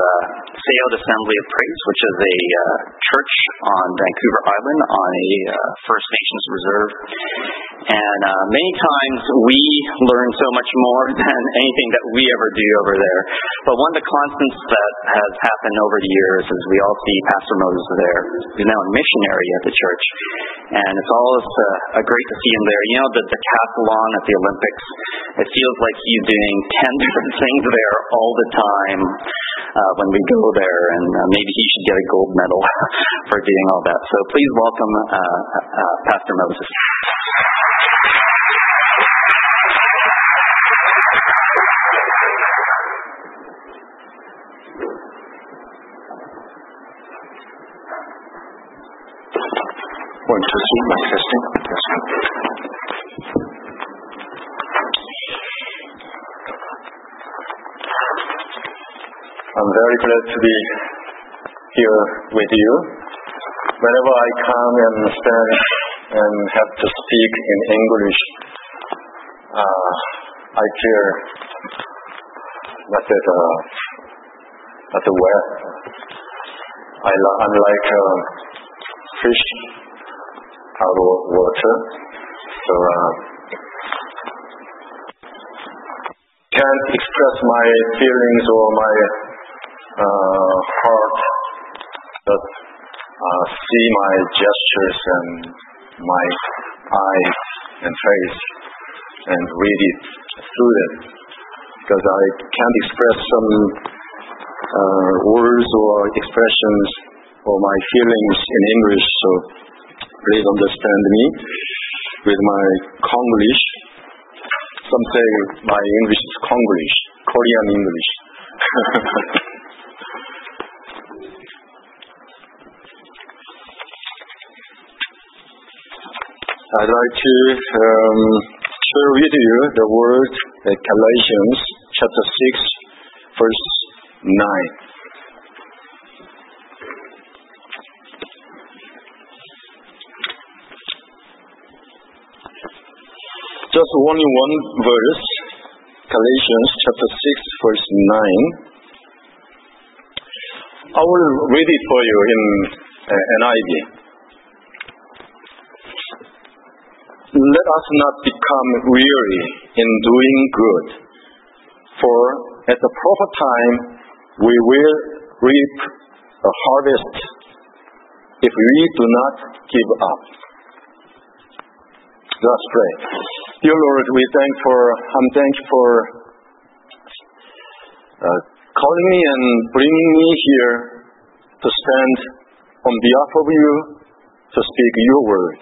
uh, Tsawout Assembly of Praise, which is a uh, church on Vancouver Island on a uh, First Nations reserve. And uh, many times we learn so much more than anything that we ever do over there. But one of the constants that has happened over the years is we all see Pastor Moses there. He's now a missionary at the church. And it's always uh, great to see him there. You know, the decathlon at the Olympics, it feels like he's doing 10 different things there all the time uh, when we go there, and uh, maybe he should get a gold medal for doing all that. So please welcome uh, uh, Pastor Moses. One, two, three, testing. Testing. I'm very glad to be here with you. Whenever I come and stand and have to speak in English, uh, I feel not that, uh, not the wet. I, I'm like a fish out of water. So, uh, can't express my feelings or my uh, heart, but uh, see my gestures and my eyes and face and read it through them. Because I can't express some uh, words or expressions or my feelings in English, so please understand me with my Konglish. Some say my English is Konglish, Korean English. I'd like to um, share with you the word uh, Galatians chapter 6, verse 9. Just only one verse, Galatians chapter 6, verse 9. I will read it for you in uh, NIV. Let us not become weary in doing good, for at the proper time we will reap a harvest if we do not give up. Let's pray. Dear Lord, we thank for I'm thankful for uh, calling me and bringing me here to stand on behalf of you to speak your word.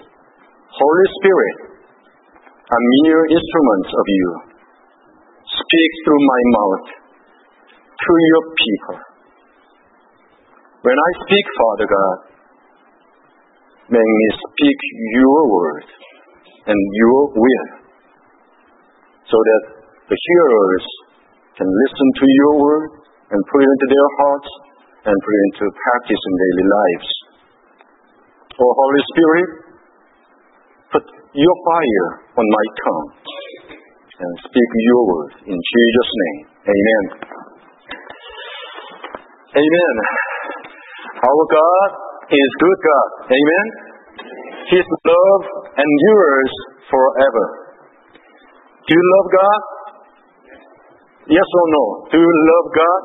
Holy Spirit, I'm mere instrument of you. Speak through my mouth to your people. When I speak, Father God, may me speak your word and your will so that the hearers can listen to your word and put it into their hearts and put it into practice in daily lives. Oh, Holy Spirit, your fire on my tongue and speak your word in Jesus' name. Amen. Amen. Our God is good God. Amen. His love endures forever. Do you love God? Yes or no? Do you love God?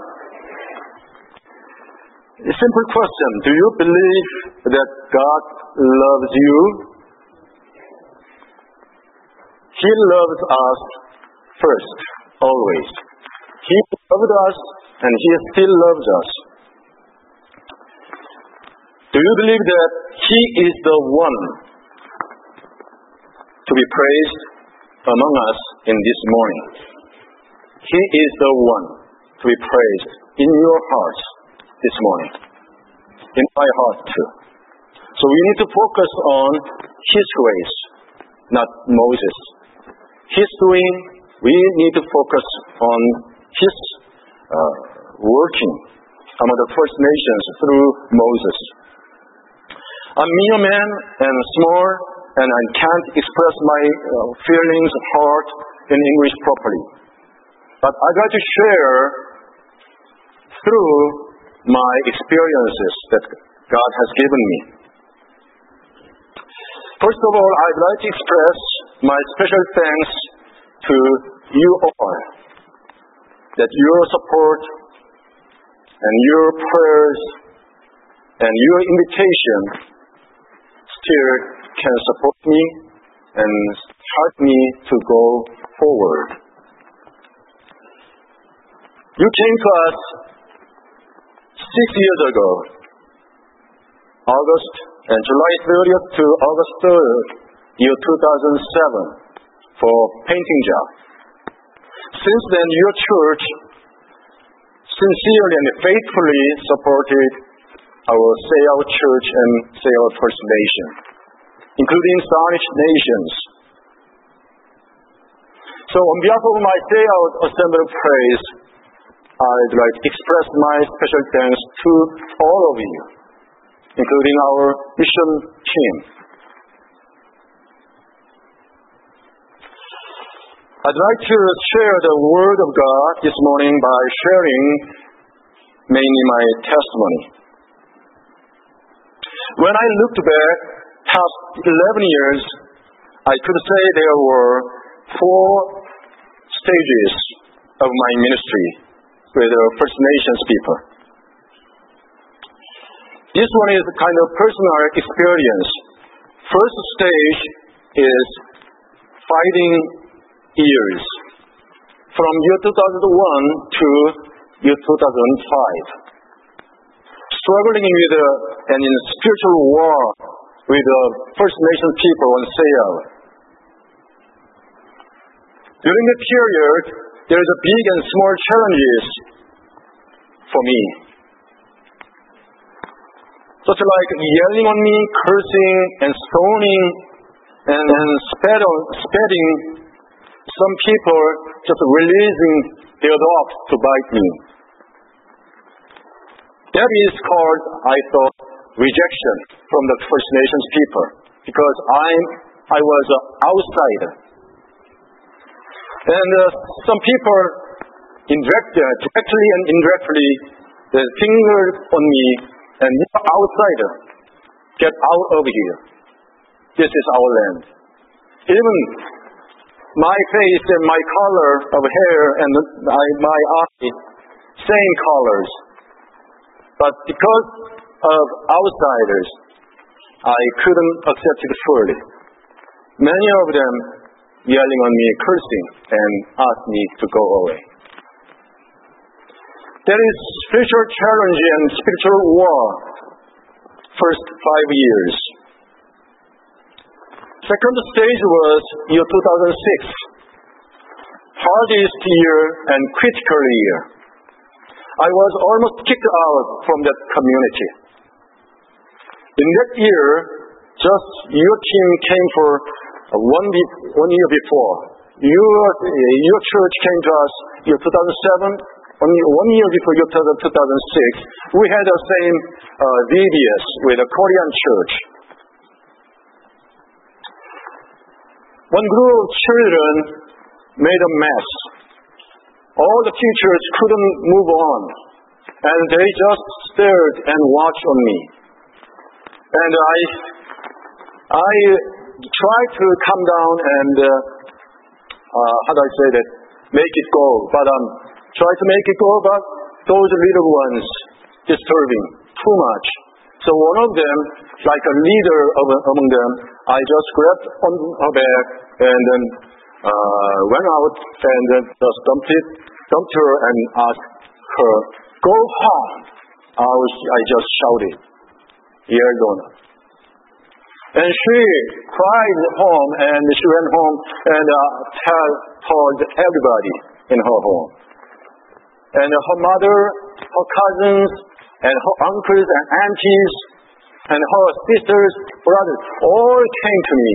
A simple question. Do you believe that God loves you? He loves us first, always. He loved us and He still loves us. Do you believe that He is the one to be praised among us in this morning? He is the one to be praised in your heart this morning, in my heart too. So we need to focus on His grace, not Moses. His doing, we need to focus on His uh, working among the First Nations through Moses. I'm a mere man and small, and I can't express my uh, feelings, heart in English properly. But I'd like to share through my experiences that God has given me. First of all, I'd like to express my special thanks to you all that your support and your prayers and your invitation still can support me and help me to go forward. You came to us six years ago, August and July 30th to August 3rd, year 2007, for painting job. Since then, your church sincerely and faithfully supported our Tsawout Church and Tsawout First Nation, including Saanich nations. So on behalf of my Tsawout Assembly of Praise, I'd like to express my special thanks to all of you, including our mission team. I'd like to share the Word of God this morning by sharing mainly my testimony. When I looked back past 11 years, I could say there were four stages of my ministry with the First Nations people. This one is a kind of personal experience. First stage is fighting years from year 2001 to year 2005 struggling with uh, an in spiritual war with the First Nation people on Tsawout. During the period, there is a big and small challenges for me. Such like yelling on me, cursing and stoning and, and spitting some people just releasing their dogs to bite me. That is called, I thought, rejection from the First Nations people because I'm, I was an outsider. And uh, some people indirectly, directly and indirectly, they fingered on me and you're outsider. Get out of here. This is our land. Even my face and my color of hair and my, my same colors. But because of outsiders, I couldn't accept it fully. Many of them yelling on me, cursing, and asked me to go away. There is spiritual challenge and spiritual war. First five years. Second stage was year 2006. Hardest year and critical year. I was almost kicked out from that community. In that year, just your team came for one, one year before. Your, your church came to us year 2007, only one year before year 2006. We had the same uh, VBS with a Korean church. One group of children made a mess. All the teachers couldn't move on, and they just stared and watched on me. And I, I tried to calm down and, uh, uh, how do I say that, make it go. But um, try to make it go, but those little ones disturbing too much. So one of them, like a leader of, among them, I just grabbed on her back and then uh, went out and then just dumped it, dumped her and asked her, "Go home." I, was, I just shouted, "You're. And she cried home, and she went home and uh, tell, told everybody in her home. And her mother, her cousins, and her uncles and aunties, and her sisters, brothers, all came to me.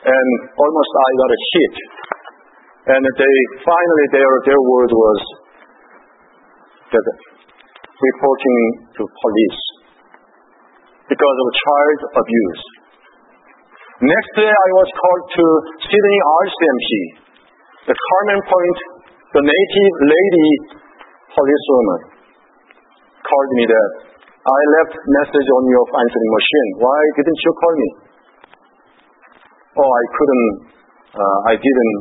And almost I got a hit. And they finally their their word was that reporting to police because of child abuse. Next day I was called to Sidney RCMP, the Carmen Point, the native lady policewoman. called me that I left message on your answering machine. Why didn't you call me? Oh, I couldn't. Uh, I didn't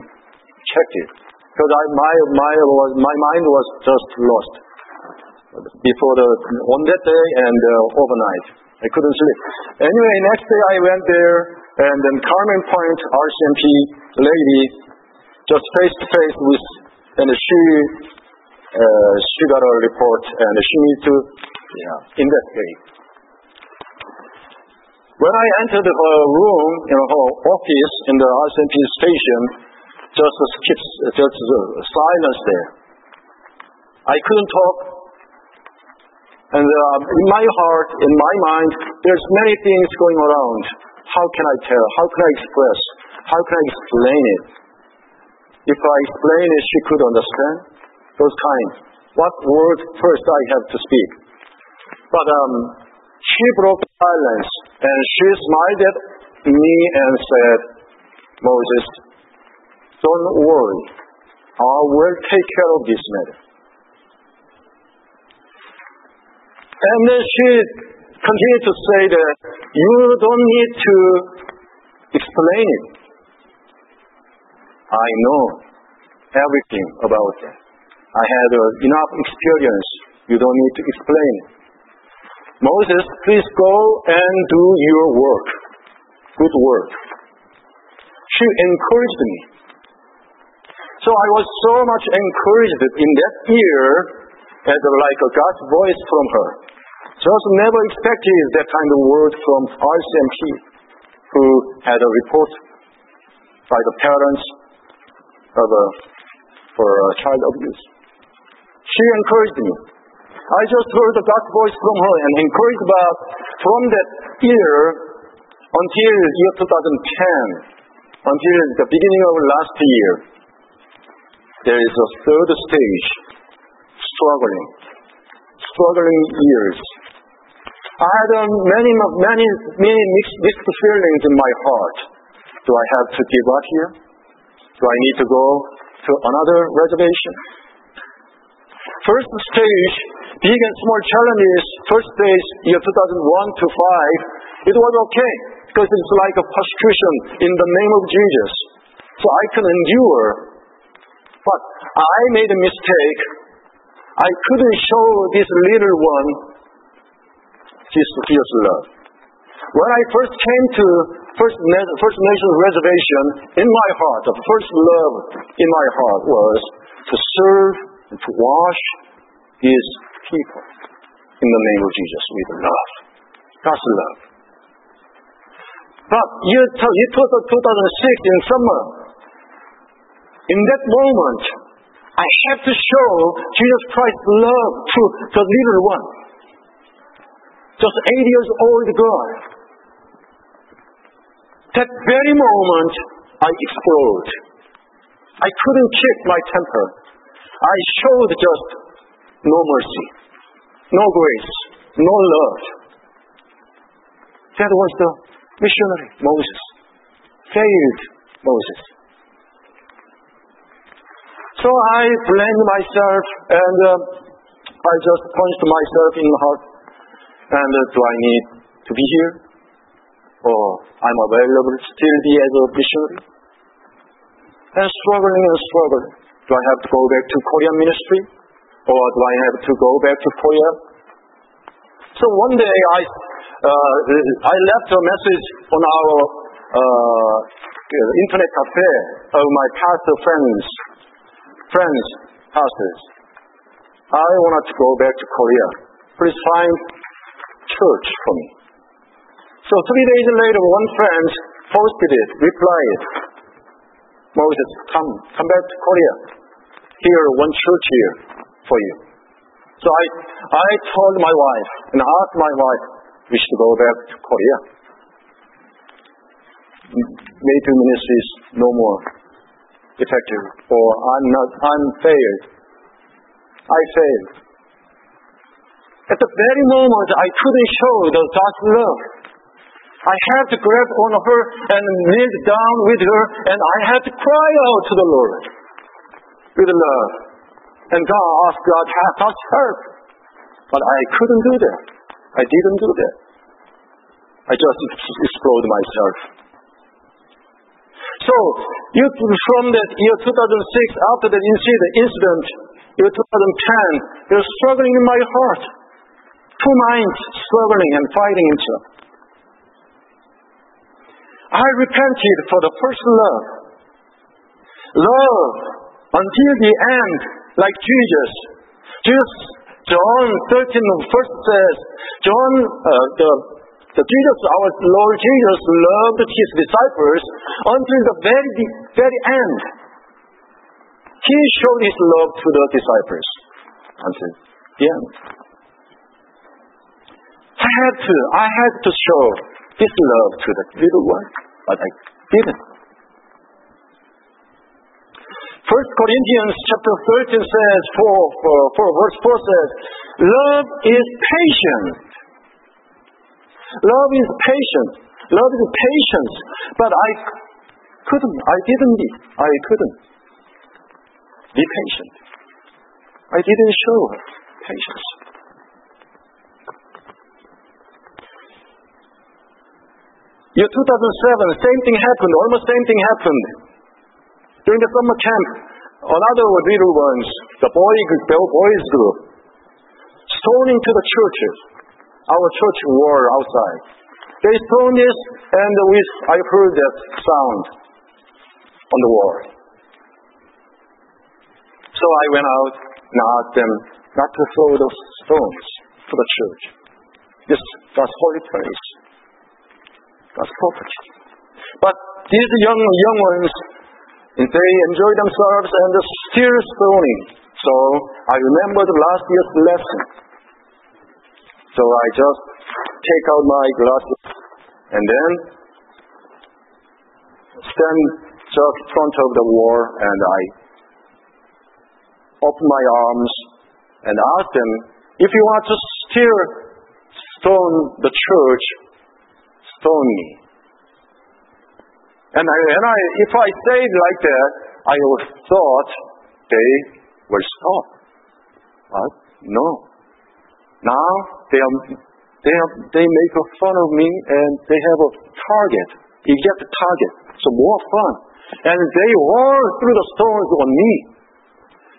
check it because I, my my my mind was just lost before the on that day and uh, overnight. I couldn't sleep. Anyway, next day I went there and then Carmen Point RCMP lady just face to face with and she uh, she got a report and she needs to yeah, investigate. When I entered her room, in her office in the RCMP station, just keeps just silence there. I couldn't talk, and uh, in my heart, in my mind, there's many things going around. How can I tell? How can I express? How can I explain it? If I explain it, she could understand. Those kinds. What word first I have to speak? But um, she broke silence and she smiled at me and said, Moses, don't worry. I will take care of this matter. And then she continued to say that you don't need to explain it. I know everything about that. I had uh, enough experience. You don't need to explain it. Moses, please go and do your work. Good work. She encouraged me. So I was so much encouraged in that year as like a God's voice from her. Just never expected that kind of word from RCMP, who had a report by the parents of a, for a child abuse. She encouraged me. I just heard the God's voice from her and encouraged about from that year until year 2010, until the beginning of last year, there is a third stage, struggling, struggling years. I had um, many, many, many mixed, mixed feelings in my heart. Do I have to give up here? Do I need to go to another reservation? First stage, big and small challenges, first stage, year 2001 to 5, it was okay because it's like a persecution in the name of Jesus. So I can endure. But I made a mistake. I couldn't show this little one his fierce love. When I first came to First, First Nations Reservation, in my heart, the first love in my heart was to serve and to wash these people in the name of Jesus with love. God's love. But year, year 2006 in summer, in that moment, I have to show Jesus Christ's love to the little one. Just eight years old girl. That very moment, I explode. I couldn't keep my temper. I showed just no mercy, no grace, no love. That was the missionary Moses. Failed Moses. So I blamed myself and uh, I just punched myself in the heart. And uh, do I need to be here? Or I'm available still be as a missionary? And struggling and struggling. Do I have to go back to Korean ministry? Or do I have to go back to Korea? So one day I, uh, I left a message on our uh, internet cafe of my pastor friends, friends, pastors. I wanted to go back to Korea. Please find church for me. So three days later, one friend posted it, replied, Moses, come, come back to Korea. Here, one church here for you. So I, I told my wife and asked my wife, we should go back to Korea. Native ministry is no more effective, or I'm not, I'm failed. I failed. At the very moment I couldn't show the God's love. I had to grab on her and kneel down with her, and I had to cry out to the Lord with love. And God asked God, God's help. But I couldn't do that. I didn't do that. I just explode myself. So, from that year 2006, after that incident, year 2010, there's struggling in my heart. Two minds struggling and fighting each other. I repented for the first love. Love until the end, like Jesus. Jesus, John 13 first says, John, uh, the, the Jesus, our Lord Jesus loved his disciples until the very, very end. He showed his love to the disciples until the end. I had to, I had to show this love to the little one, but I didn't. First Corinthians chapter 13 says, for, for, for verse 4 says, love is patient. Love is patient. Love is patience. But I couldn't, I didn't be, I couldn't be patient. I didn't show patience. Year 2007, same thing happened, almost same thing happened. During the summer camp, another little ones, the boy, boys group, stoning to the churches. Our church were outside. They stoned this, and we, I heard that sound on the wall. So I went out and asked them not to throw those stones to the church. This God's holy place. God's property. But these young young ones, they enjoy themselves and still stoning. So I remember the last year's lesson. So I just take out my glasses and then stand just in front of the wall and I open my arms and ask them, if you want to still stone the church, stone me. And, I, and I, if I say like that, I would thought they will stop. But no. Now they are, they are, they make fun of me and they have a target, exact target. So more fun. And they all threw the stones on me.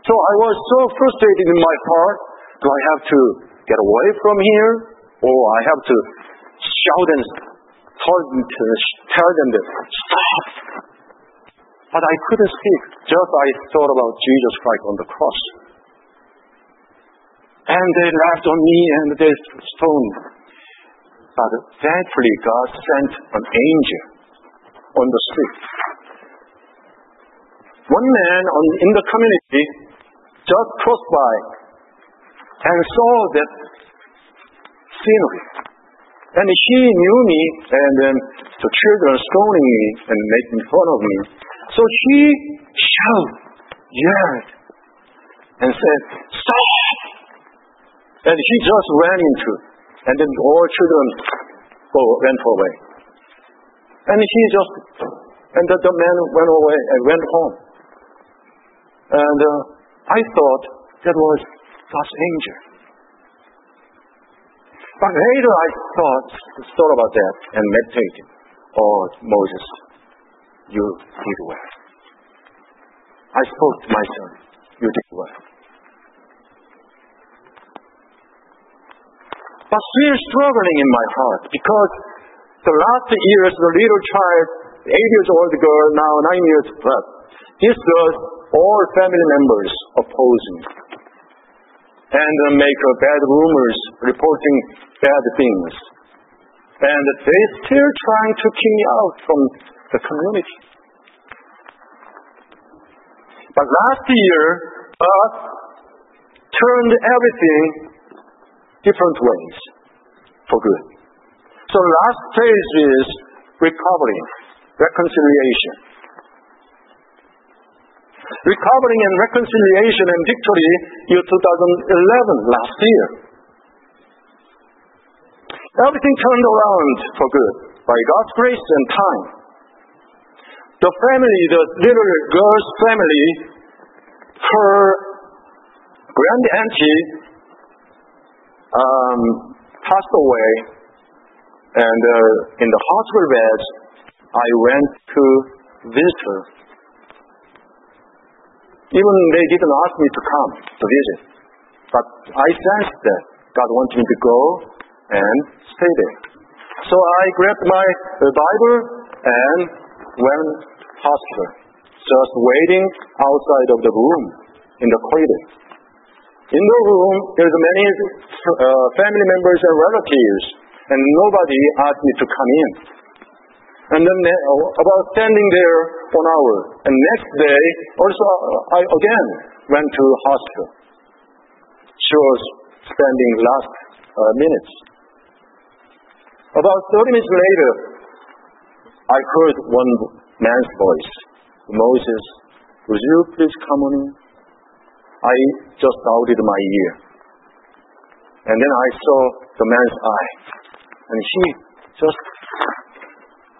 So I was so frustrated in my heart. Do I have to get away from here? Or I have to shout and tell them, to, tell them to stop? But I couldn't speak. Just I thought about Jesus Christ on the cross. And they laughed on me and they stoned. But thankfully God sent an angel on the street. One man on, in the community just crossed by and saw that scenery. And he knew me, and then the children stoning me and making fun of me. So he shouted, yelled, and said, Stop! And he just ran into, and then all children go, went away. And he just, and the, the man went away and went home. And uh, I thought that was God's angel. But later I thought, thought about that and meditated. Oh, Moses, you did well. I spoke to my son, you did well. But still struggling in my heart because the last years, the little child, eight years old girl, now nine years old, this girl, all family members oppose me and uh, make uh, bad rumors, reporting bad things. And they still trying to kick me out from the community. But last year, God turned everything different ways for good. So last phase is recovery, reconciliation. Recovering and reconciliation and victory year 2011 last year. Everything turned around for good by God's grace and time. The family, the little girl's family, her grand auntie um, passed away, and uh, in the hospital bed, I went to visit her. Even they didn't ask me to come to visit, but I sensed that God wanted me to go and stay there. So I grabbed my uh, Bible and went hospital, just waiting outside of the room in the corridor. In the room, there's many uh, family members and relatives, and nobody asked me to come in. And then uh, about standing there for an hour, and next day, also I again went to hospital. She was spending last uh, minutes. About 30 minutes later, I heard one man's voice, Moses, would you please come on in? I just doubted my ear. And then I saw the man's eye. And he just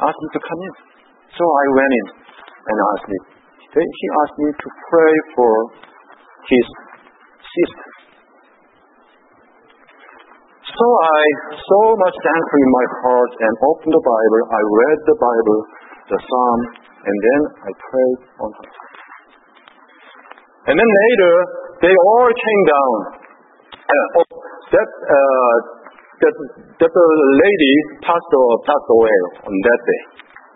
asked me to come in. So I went in and asked me. Then He asked me to pray for his sister. So I so much thankful in my heart and opened the Bible. I read the Bible, the Psalm, and then I prayed on her. And then later, they all came down. Uh, oh, that, uh, that, that the lady passed, passed away on that day.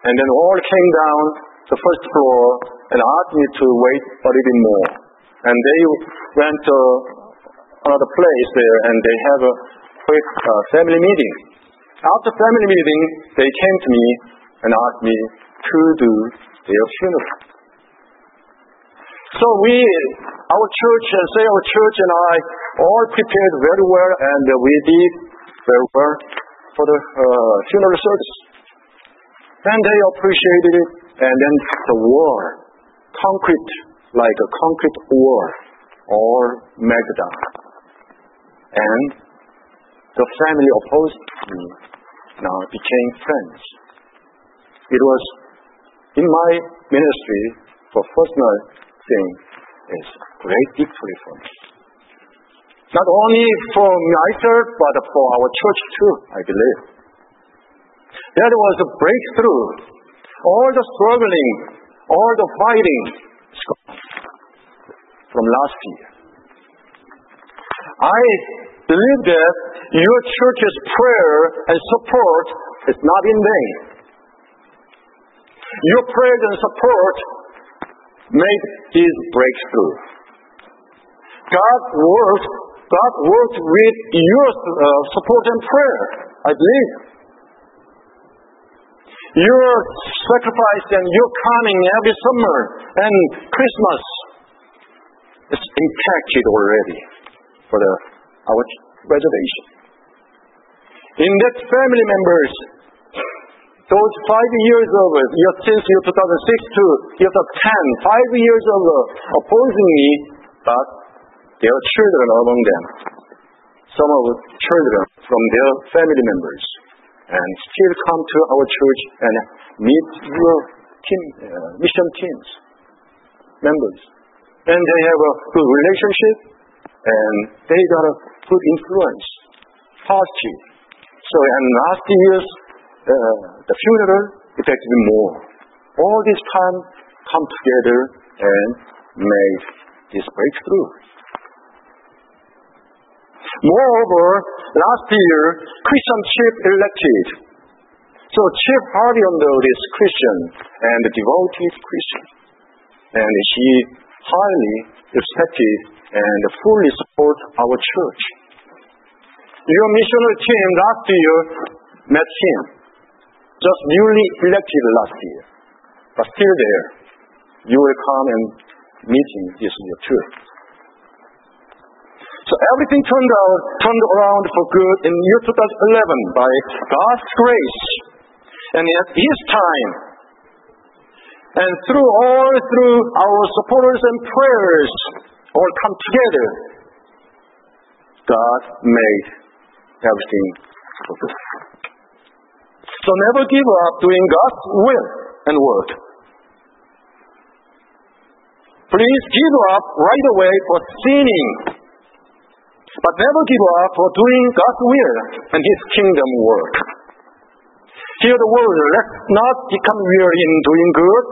And then all came down the first floor and asked me to wait a little bit more. And they went to another place there and they have a quick uh, family meeting. After family meeting, they came to me and asked me to do their funeral. So we, our church, and say our church and I, all prepared very well, and we did very well for the uh, funeral service. And they appreciated it, and then the war, concrete, like a concrete war, or meltdown. And the family opposed me now became friends. It was in my ministry for personal thing is great victory for me. Not only for myself, but for our church too, I believe. That was a breakthrough. All the struggling, all the fighting from last year. I believe that your church's prayer and support is not in vain. Your prayer and support made this breakthrough. God worked, God worked with your uh, support and prayer, I believe. Your sacrifice and your coming every summer and Christmas is impacted already for the, our reservation. In that family members those five years of since year 2006 to year 10, five years of uh, opposing me, but there are children among them. Some of the children from their family members, and still come to our church and meet your team, uh, mission teams members, and they have a good relationship, and they got a good influence, positive. So, and last year's uh, the funeral affected more. All this time come together and made this breakthrough. Moreover, last year, Christian chief elected. So Chief Harvey Underwood is Christian and devoted Christian. And he highly respected and fully support our church. Your missionary team last year met him just newly elected last year, but still there. You will come and meet him this year too. So everything turned out, turned around for good in year 2011 by God's grace and at His time. And through all through our supporters and prayers all come together, God made everything for good. So never give up doing God's will and work. Please give up right away for sinning. But never give up for doing God's will and His kingdom work. Hear the word, let's not become weary in doing good.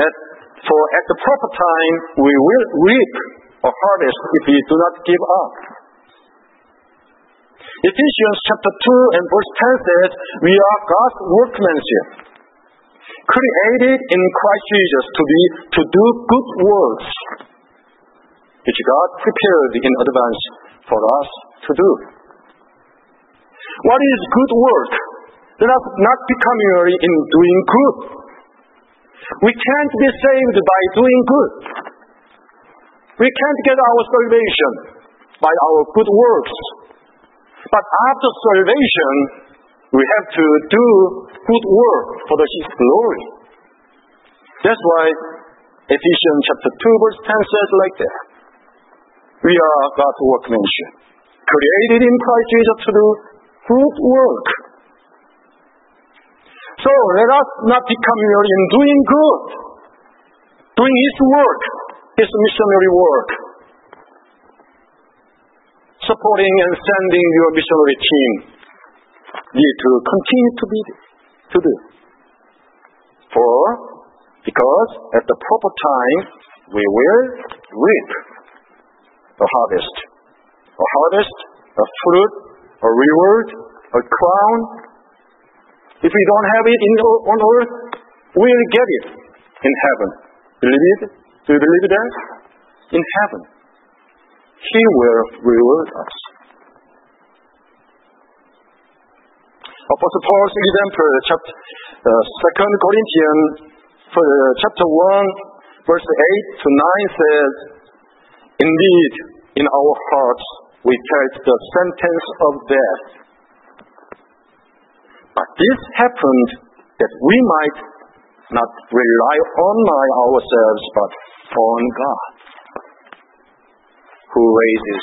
At, for at the proper time, we will reap a harvest if we do not give up. Ephesians chapter 2 and verse 10 says, We are God's workmanship, created in Christ Jesus to be to do good works, which God prepared in advance for us to do. What is good work? Us not becoming in doing good. We can't be saved by doing good. We can't get our salvation by our good works. But after salvation, we have to do good work for the His glory. That's why Ephesians chapter 2 verse 10 says like that. We are God's workmanship, created in Christ Jesus to do good work. So let us not become weary in doing good, doing His work, His missionary work, supporting and sending your missionary team. Need to continue to be to do. For because at the proper time we will reap a harvest. A harvest, a fruit, a reward, a crown. If we don't have it in, on earth, we'll get it in heaven. Believe it? Do you believe that? In heaven. He will reward us. Apostle Paul's example, chapter, uh, 2 Corinthians, for, uh, chapter 1, verse 8 to 9 says, Indeed, in our hearts we felt the sentence of death. But this happened that we might not rely on ourselves, but on God, who raises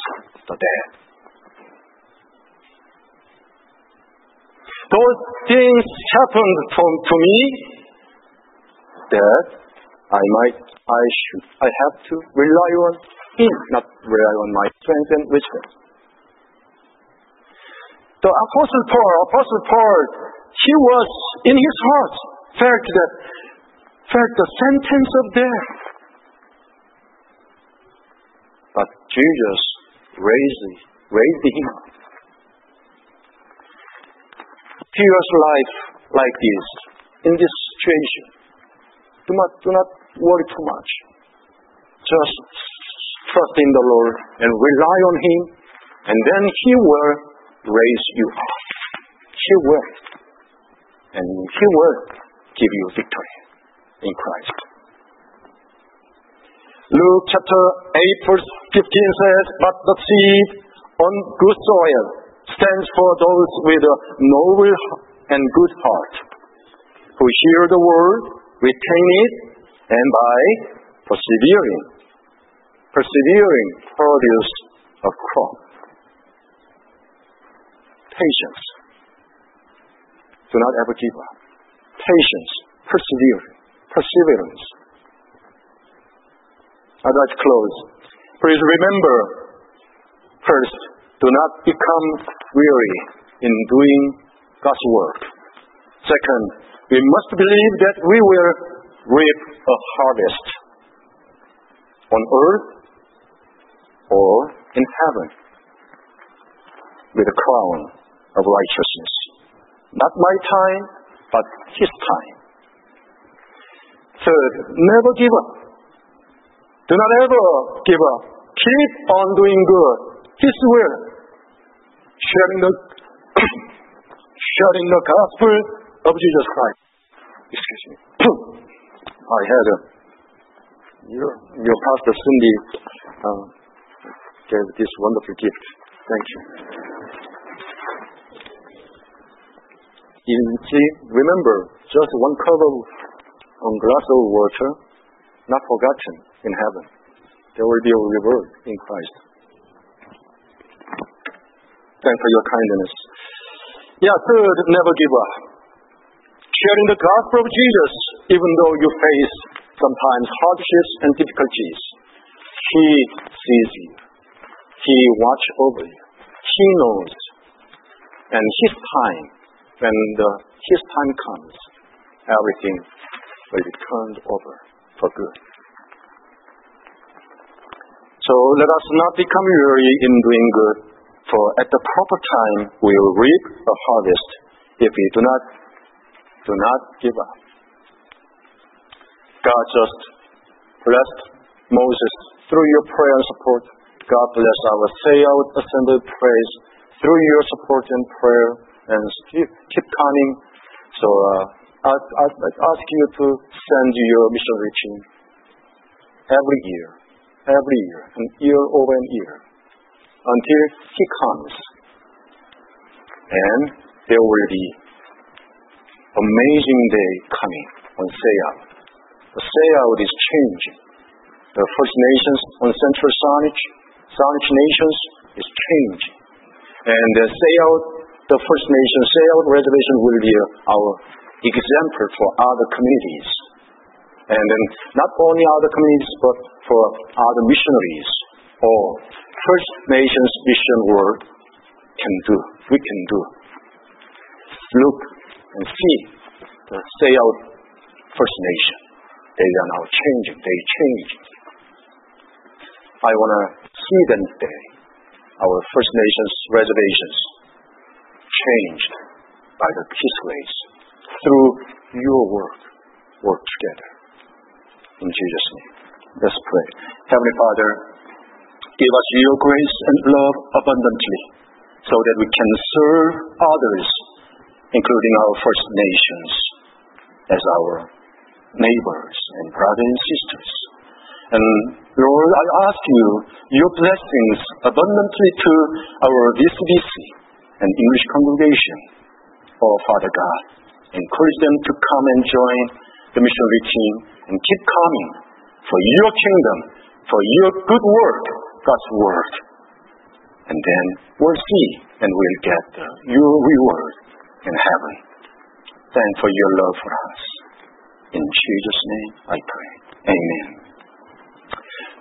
the dead. Those things happened to, me that I might, I should, I have to rely on Hmm. not rely on my strength and wisdom. The Apostle Paul, Apostle Paul, he was in his heart felt that felt the sentence of death. But Jesus raised raised him. Here's life like this in this situation. Do not do not worry too much. Just trust in the Lord and rely on Him, and then He will raise you up. He will. And He will give you victory in Christ. Luke chapter 8 verse 15 says, But the seed on good soil stands for those with a noble and good heart, who hear the word, retain it, and by persevering, persevering produce a crop. Patience. Do not ever give up. Patience, persevere, perseverance. I'd like to close. Please remember, first, do not become weary in doing God's work. Second, we must believe that we will reap a harvest on earth or in heaven with a crown of righteousness. Not my time, but His time. Third, never give up. Do not ever give up. Keep on doing good. His will. Sharing the sharing the gospel of Jesus Christ. Excuse me. I had a, your your pastor Cindy uh, gave this wonderful gift. Thank you. In, see, remember, just one cup of on glass of water, not forgotten in heaven. There will be a reward in Christ. Thanks for your kindness. Yeah, third, never give up. Sharing the gospel of Jesus, even though you face sometimes hardships and difficulties, He sees you. He watch over you. He knows. And His time, when the, His time comes, everything will be turned over for good. So let us not become weary in doing good, for at the proper time we will reap a harvest if we do not do not give up. God just blessed Moses through your prayer and support. God bless our Tsawout assembly praise through your support and prayer and keep, coming. So uh, I, I, I ask you to send your missionary team every year, every year, and year over and year until he comes. And there will be amazing day coming on say out. The say out is changing. The First Nations on Central Saanich, Saanich Nations is changing. And the say out, the First Nation out reservation will be uh, our example for other communities. And then not only other communities, but for other missionaries or First Nations mission work can do, we can do. Look and see the out First Nation. They are now changing, they change. I want to see them today, our First Nations reservations changed by the His grace through your work, work together. In Jesus' name. Let's pray. Heavenly Father, give us your grace and love abundantly so that we can serve others, including our First Nations, as our neighbors and brothers and sisters. And Lord, I ask you your blessings abundantly to our VCBC and English congregation. Oh, Father God, encourage them to come and join the missionary team and keep coming for your kingdom, for your good work, God's work. And then we'll see and we'll get your reward in heaven. Thank for your love for us. In Jesus' name I pray. Amen.